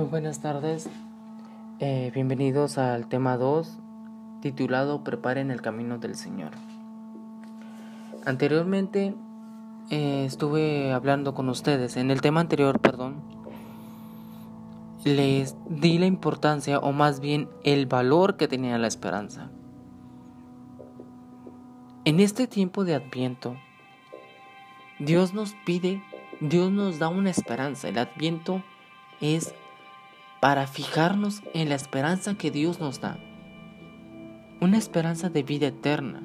Muy buenas tardes, eh, bienvenidos al tema 2 titulado Preparen el camino del Señor. Anteriormente eh, estuve hablando con ustedes, en el tema anterior, perdón, les di la importancia o más bien el valor que tenía la esperanza. En este tiempo de adviento, Dios nos pide, Dios nos da una esperanza. El adviento es para fijarnos en la esperanza que Dios nos da. Una esperanza de vida eterna.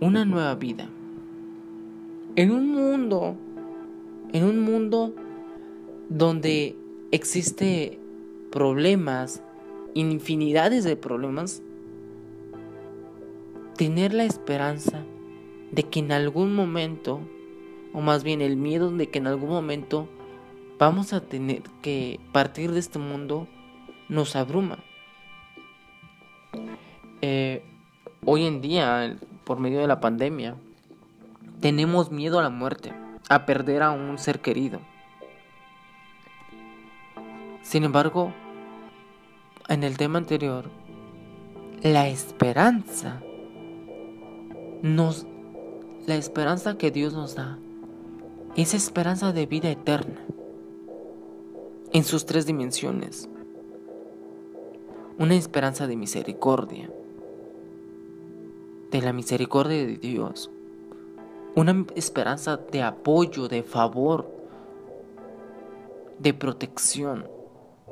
Una nueva vida. En un mundo, en un mundo donde existe problemas, infinidades de problemas, tener la esperanza de que en algún momento, o más bien el miedo de que en algún momento vamos a tener que partir de este mundo nos abruma. Eh, hoy en día, por medio de la pandemia, tenemos miedo a la muerte, a perder a un ser querido. Sin embargo, en el tema anterior, la esperanza nos la esperanza que Dios nos da es esperanza de vida eterna en sus tres dimensiones. Una esperanza de misericordia, de la misericordia de Dios. Una esperanza de apoyo, de favor, de protección.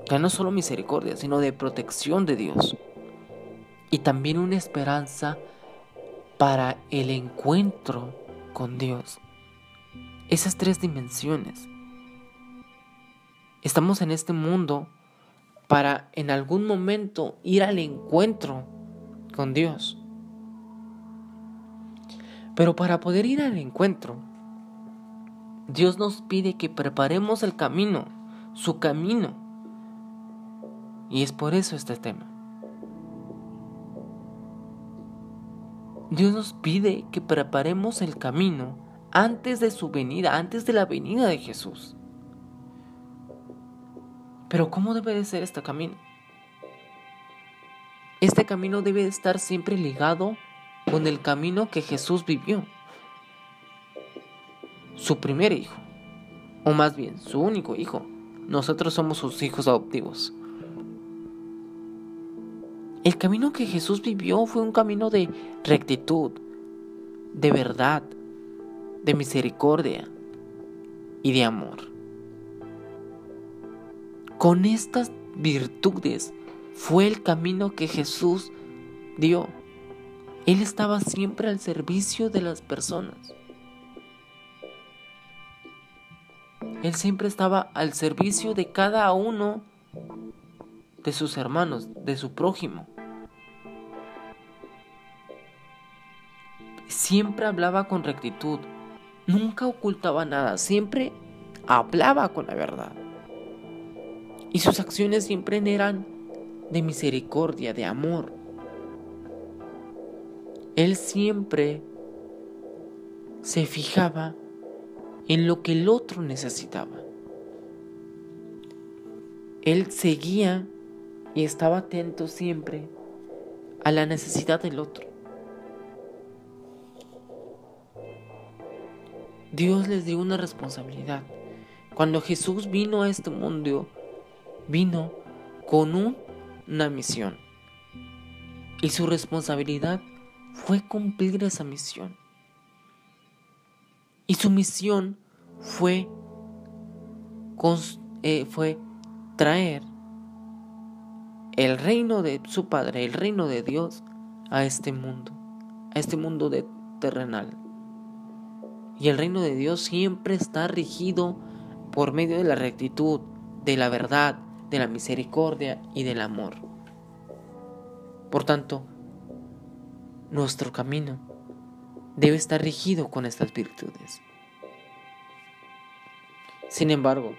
Ya no solo misericordia, sino de protección de Dios. Y también una esperanza para el encuentro con Dios. Esas tres dimensiones. Estamos en este mundo para en algún momento ir al encuentro con Dios. Pero para poder ir al encuentro, Dios nos pide que preparemos el camino, su camino. Y es por eso este tema. Dios nos pide que preparemos el camino antes de su venida, antes de la venida de Jesús. Pero ¿cómo debe de ser este camino? Este camino debe de estar siempre ligado con el camino que Jesús vivió. Su primer hijo, o más bien su único hijo. Nosotros somos sus hijos adoptivos. El camino que Jesús vivió fue un camino de rectitud, de verdad, de misericordia y de amor. Con estas virtudes fue el camino que Jesús dio. Él estaba siempre al servicio de las personas. Él siempre estaba al servicio de cada uno de sus hermanos, de su prójimo. Siempre hablaba con rectitud, nunca ocultaba nada, siempre hablaba con la verdad. Y sus acciones siempre eran de misericordia, de amor. Él siempre se fijaba en lo que el otro necesitaba. Él seguía y estaba atento siempre a la necesidad del otro. Dios les dio una responsabilidad. Cuando Jesús vino a este mundo, vino con una misión. Y su responsabilidad fue cumplir esa misión. Y su misión fue, eh, fue traer el reino de su Padre, el reino de Dios, a este mundo, a este mundo terrenal. Y el reino de Dios siempre está regido por medio de la rectitud, de la verdad, de la misericordia y del amor. Por tanto, nuestro camino debe estar regido con estas virtudes. Sin embargo,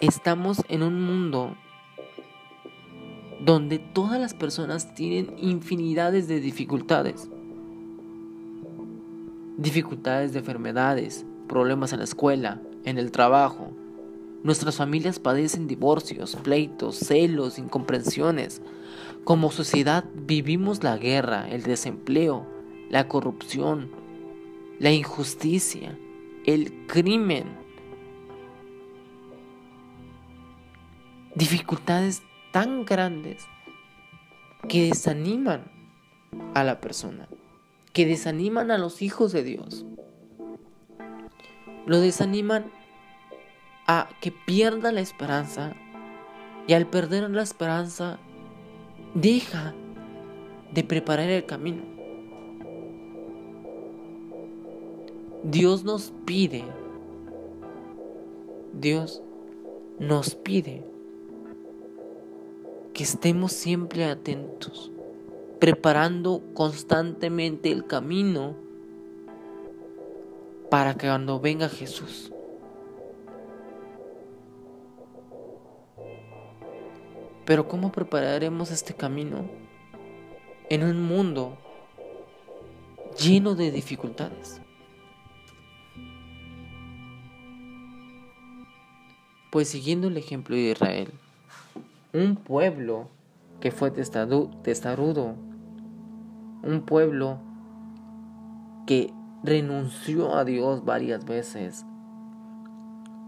estamos en un mundo donde todas las personas tienen infinidades de dificultades. Dificultades de enfermedades, problemas en la escuela, en el trabajo, Nuestras familias padecen divorcios, pleitos, celos, incomprensiones. Como sociedad vivimos la guerra, el desempleo, la corrupción, la injusticia, el crimen. Dificultades tan grandes que desaniman a la persona, que desaniman a los hijos de Dios. Lo desaniman a que pierda la esperanza y al perder la esperanza deja de preparar el camino. Dios nos pide, Dios nos pide que estemos siempre atentos, preparando constantemente el camino para que cuando venga Jesús Pero ¿cómo prepararemos este camino en un mundo lleno de dificultades? Pues siguiendo el ejemplo de Israel, un pueblo que fue testarudo, un pueblo que renunció a Dios varias veces,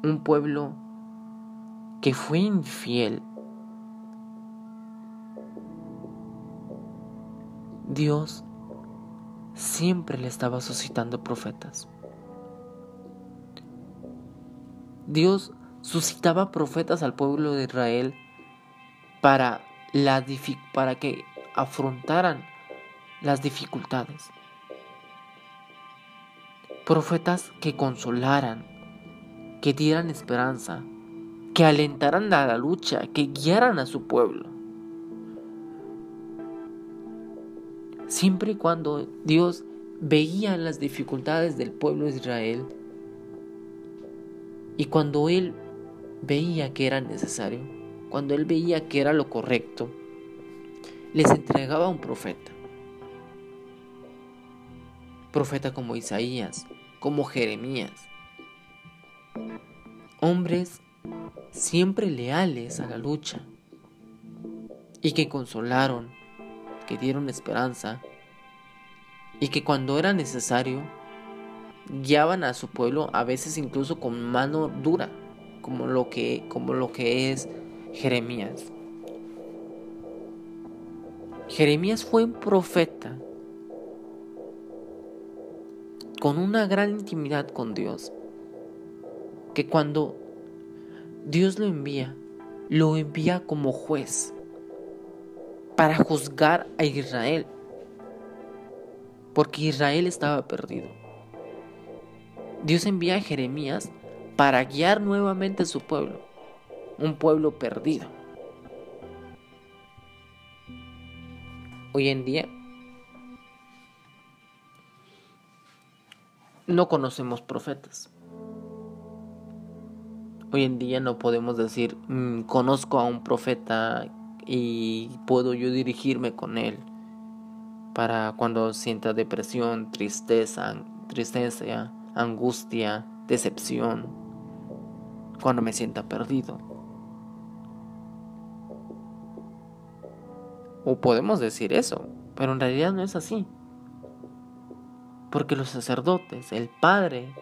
un pueblo que fue infiel Dios siempre le estaba suscitando profetas. Dios suscitaba profetas al pueblo de Israel para, para que afrontaran las dificultades. Profetas que consolaran, que dieran esperanza, que alentaran a la lucha, que guiaran a su pueblo. Siempre y cuando Dios veía las dificultades del pueblo de Israel y cuando Él veía que era necesario, cuando Él veía que era lo correcto, les entregaba un profeta. Profeta como Isaías, como Jeremías. Hombres siempre leales a la lucha y que consolaron que dieron esperanza y que cuando era necesario guiaban a su pueblo a veces incluso con mano dura, como lo que, como lo que es Jeremías. Jeremías fue un profeta con una gran intimidad con Dios, que cuando Dios lo envía, lo envía como juez para juzgar a Israel, porque Israel estaba perdido. Dios envía a Jeremías para guiar nuevamente a su pueblo, un pueblo perdido. Hoy en día no conocemos profetas. Hoy en día no podemos decir, mm, conozco a un profeta y puedo yo dirigirme con Él para cuando sienta depresión, tristeza, tristeza, angustia, decepción, cuando me sienta perdido. O podemos decir eso, pero en realidad no es así. Porque los sacerdotes, el padre,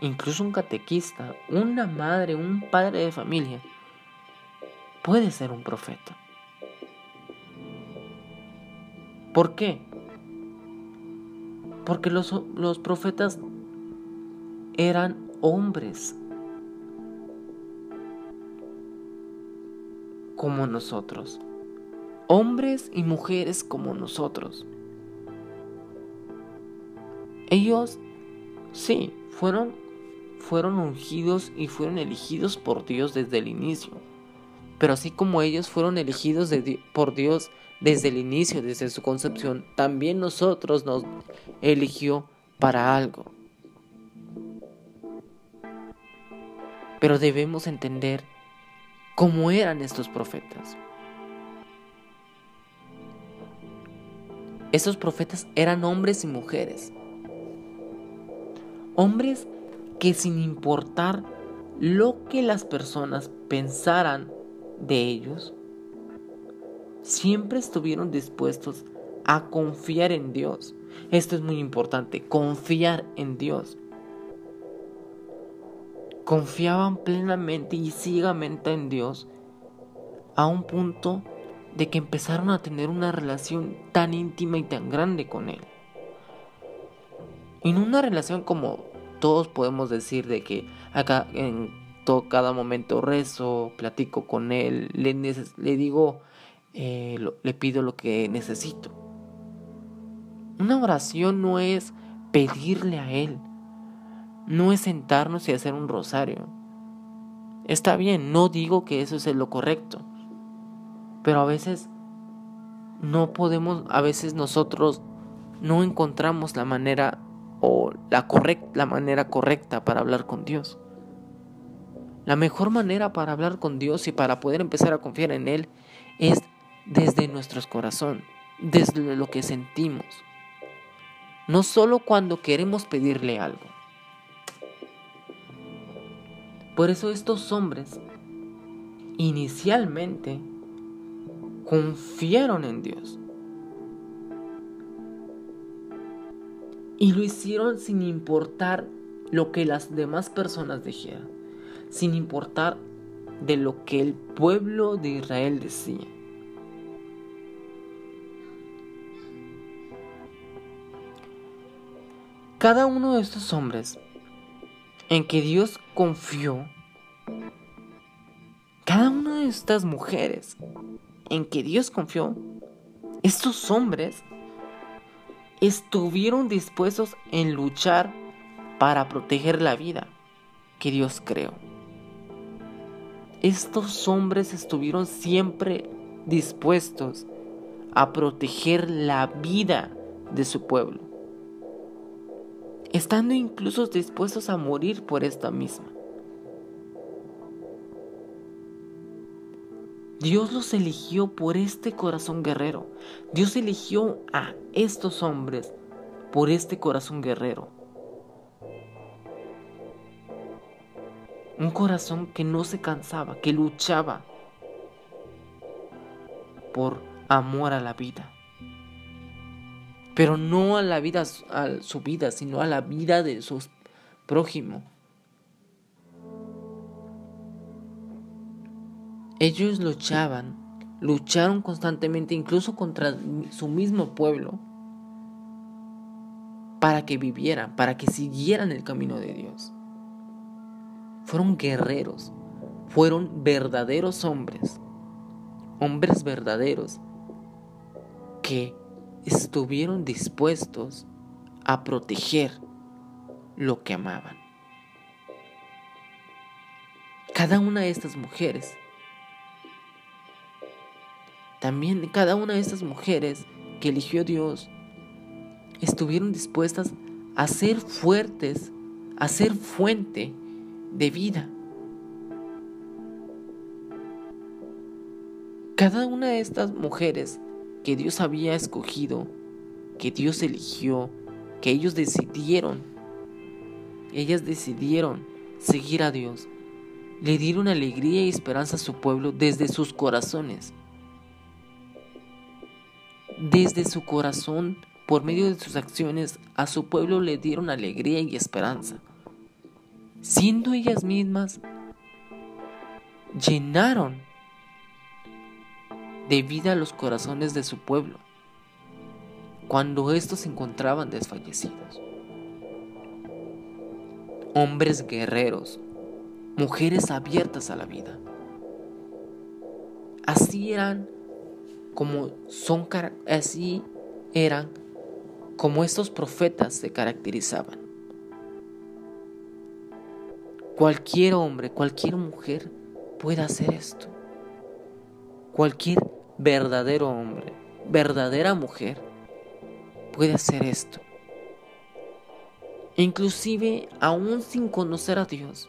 incluso un catequista, una madre, un padre de familia, puede ser un profeta. ¿Por qué? Porque los, los profetas eran hombres como nosotros. Hombres y mujeres como nosotros. Ellos, sí, fueron, fueron ungidos y fueron elegidos por Dios desde el inicio. Pero así como ellos fueron elegidos por Dios desde el inicio, desde su concepción, también nosotros nos eligió para algo. Pero debemos entender cómo eran estos profetas. Estos profetas eran hombres y mujeres. Hombres que sin importar lo que las personas pensaran de ellos, siempre estuvieron dispuestos a confiar en Dios. Esto es muy importante, confiar en Dios. Confiaban plenamente y ciegamente en Dios a un punto de que empezaron a tener una relación tan íntima y tan grande con Él. En una relación como todos podemos decir de que acá en todo, cada momento rezo, platico con Él, le, le digo, eh, le pido lo que necesito. Una oración no es pedirle a Él, no es sentarnos y hacer un rosario. Está bien, no digo que eso es lo correcto, pero a veces no podemos, a veces nosotros no encontramos la manera o la, la manera correcta para hablar con Dios. La mejor manera para hablar con Dios y para poder empezar a confiar en Él es desde nuestro corazón, desde lo que sentimos. No solo cuando queremos pedirle algo. Por eso estos hombres inicialmente confiaron en Dios. Y lo hicieron sin importar lo que las demás personas dijeran, sin importar de lo que el pueblo de Israel decía. Cada uno de estos hombres en que Dios confió, cada una de estas mujeres en que Dios confió, estos hombres estuvieron dispuestos en luchar para proteger la vida que Dios creó. Estos hombres estuvieron siempre dispuestos a proteger la vida de su pueblo, estando incluso dispuestos a morir por esta misma. Dios los eligió por este corazón guerrero. Dios eligió a estos hombres por este corazón guerrero. Un corazón que no se cansaba, que luchaba por amor a la vida. Pero no a la vida, a su vida, sino a la vida de su prójimo. Ellos luchaban, lucharon constantemente incluso contra su mismo pueblo para que vivieran, para que siguieran el camino de Dios. Fueron guerreros, fueron verdaderos hombres, hombres verdaderos que estuvieron dispuestos a proteger lo que amaban. Cada una de estas mujeres también cada una de estas mujeres que eligió Dios estuvieron dispuestas a ser fuertes, a ser fuente de vida. Cada una de estas mujeres que Dios había escogido, que Dios eligió, que ellos decidieron, ellas decidieron seguir a Dios, le dieron alegría y esperanza a su pueblo desde sus corazones. Desde su corazón, por medio de sus acciones, a su pueblo le dieron alegría y esperanza. Siendo ellas mismas, llenaron de vida los corazones de su pueblo cuando estos se encontraban desfallecidos. Hombres guerreros, mujeres abiertas a la vida. Así eran como son así eran como estos profetas se caracterizaban. Cualquier hombre, cualquier mujer puede hacer esto. Cualquier verdadero hombre, verdadera mujer puede hacer esto. Inclusive aún sin conocer a Dios.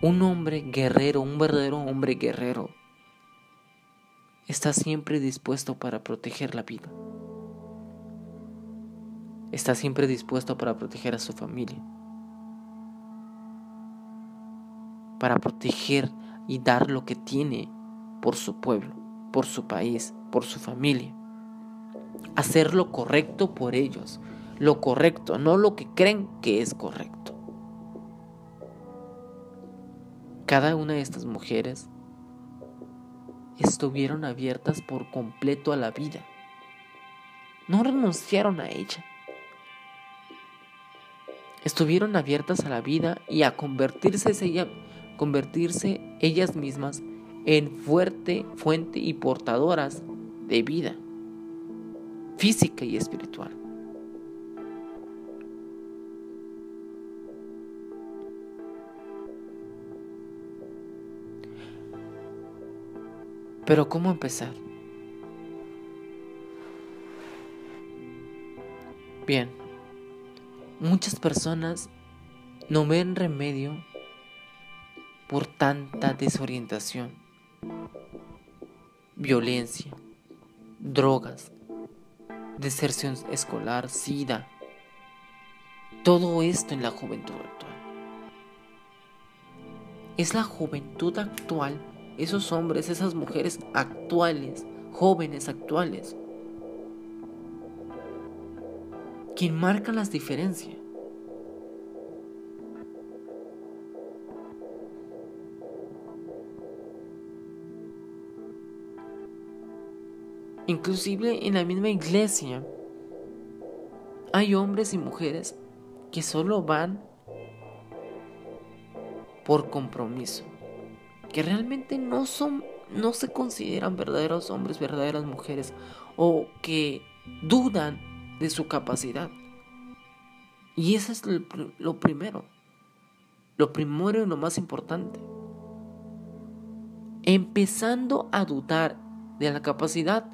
Un hombre guerrero, un verdadero hombre guerrero está siempre dispuesto para proteger la vida. Está siempre dispuesto para proteger a su familia. para proteger y dar lo que tiene por su pueblo, por su país, por su familia. Hacer lo correcto por ellos, lo correcto, no lo que creen que es correcto. Cada una de estas mujeres estuvieron abiertas por completo a la vida. No renunciaron a ella. Estuvieron abiertas a la vida y a convertirse, convertirse ellas mismas en fuerte fuente y portadoras de vida física y espiritual. Pero ¿cómo empezar? Bien, muchas personas no ven remedio por tanta desorientación, violencia, drogas, deserción escolar, sida, todo esto en la juventud actual. Es la juventud actual esos hombres, esas mujeres actuales, jóvenes actuales, quien marcan las diferencias. Inclusive en la misma iglesia hay hombres y mujeres que solo van por compromiso que realmente no son, no se consideran verdaderos hombres, verdaderas mujeres, o que dudan de su capacidad. Y eso es lo, primero, lo primero y lo más importante. Empezando a dudar de la capacidad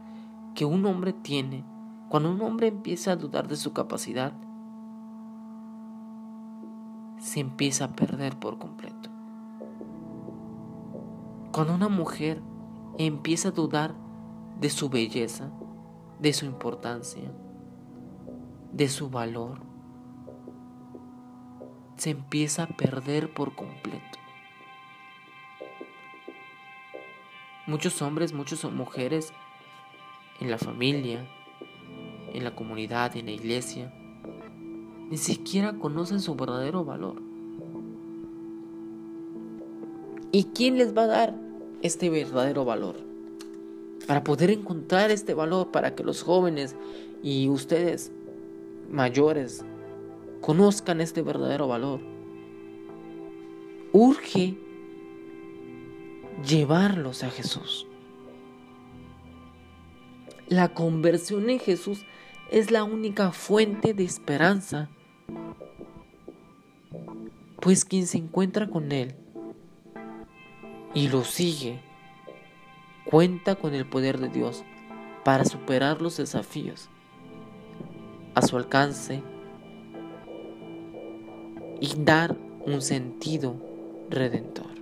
que un hombre tiene, cuando un hombre empieza a dudar de su capacidad, se empieza a perder por completo. Cuando una mujer empieza a dudar de su belleza, de su importancia, de su valor, se empieza a perder por completo. Muchos hombres, muchas mujeres en la familia, en la comunidad, en la iglesia, ni siquiera conocen su verdadero valor. ¿Y quién les va a dar este verdadero valor? Para poder encontrar este valor, para que los jóvenes y ustedes mayores conozcan este verdadero valor, urge llevarlos a Jesús. La conversión en Jesús es la única fuente de esperanza, pues quien se encuentra con Él y lo sigue, cuenta con el poder de Dios para superar los desafíos a su alcance y dar un sentido redentor.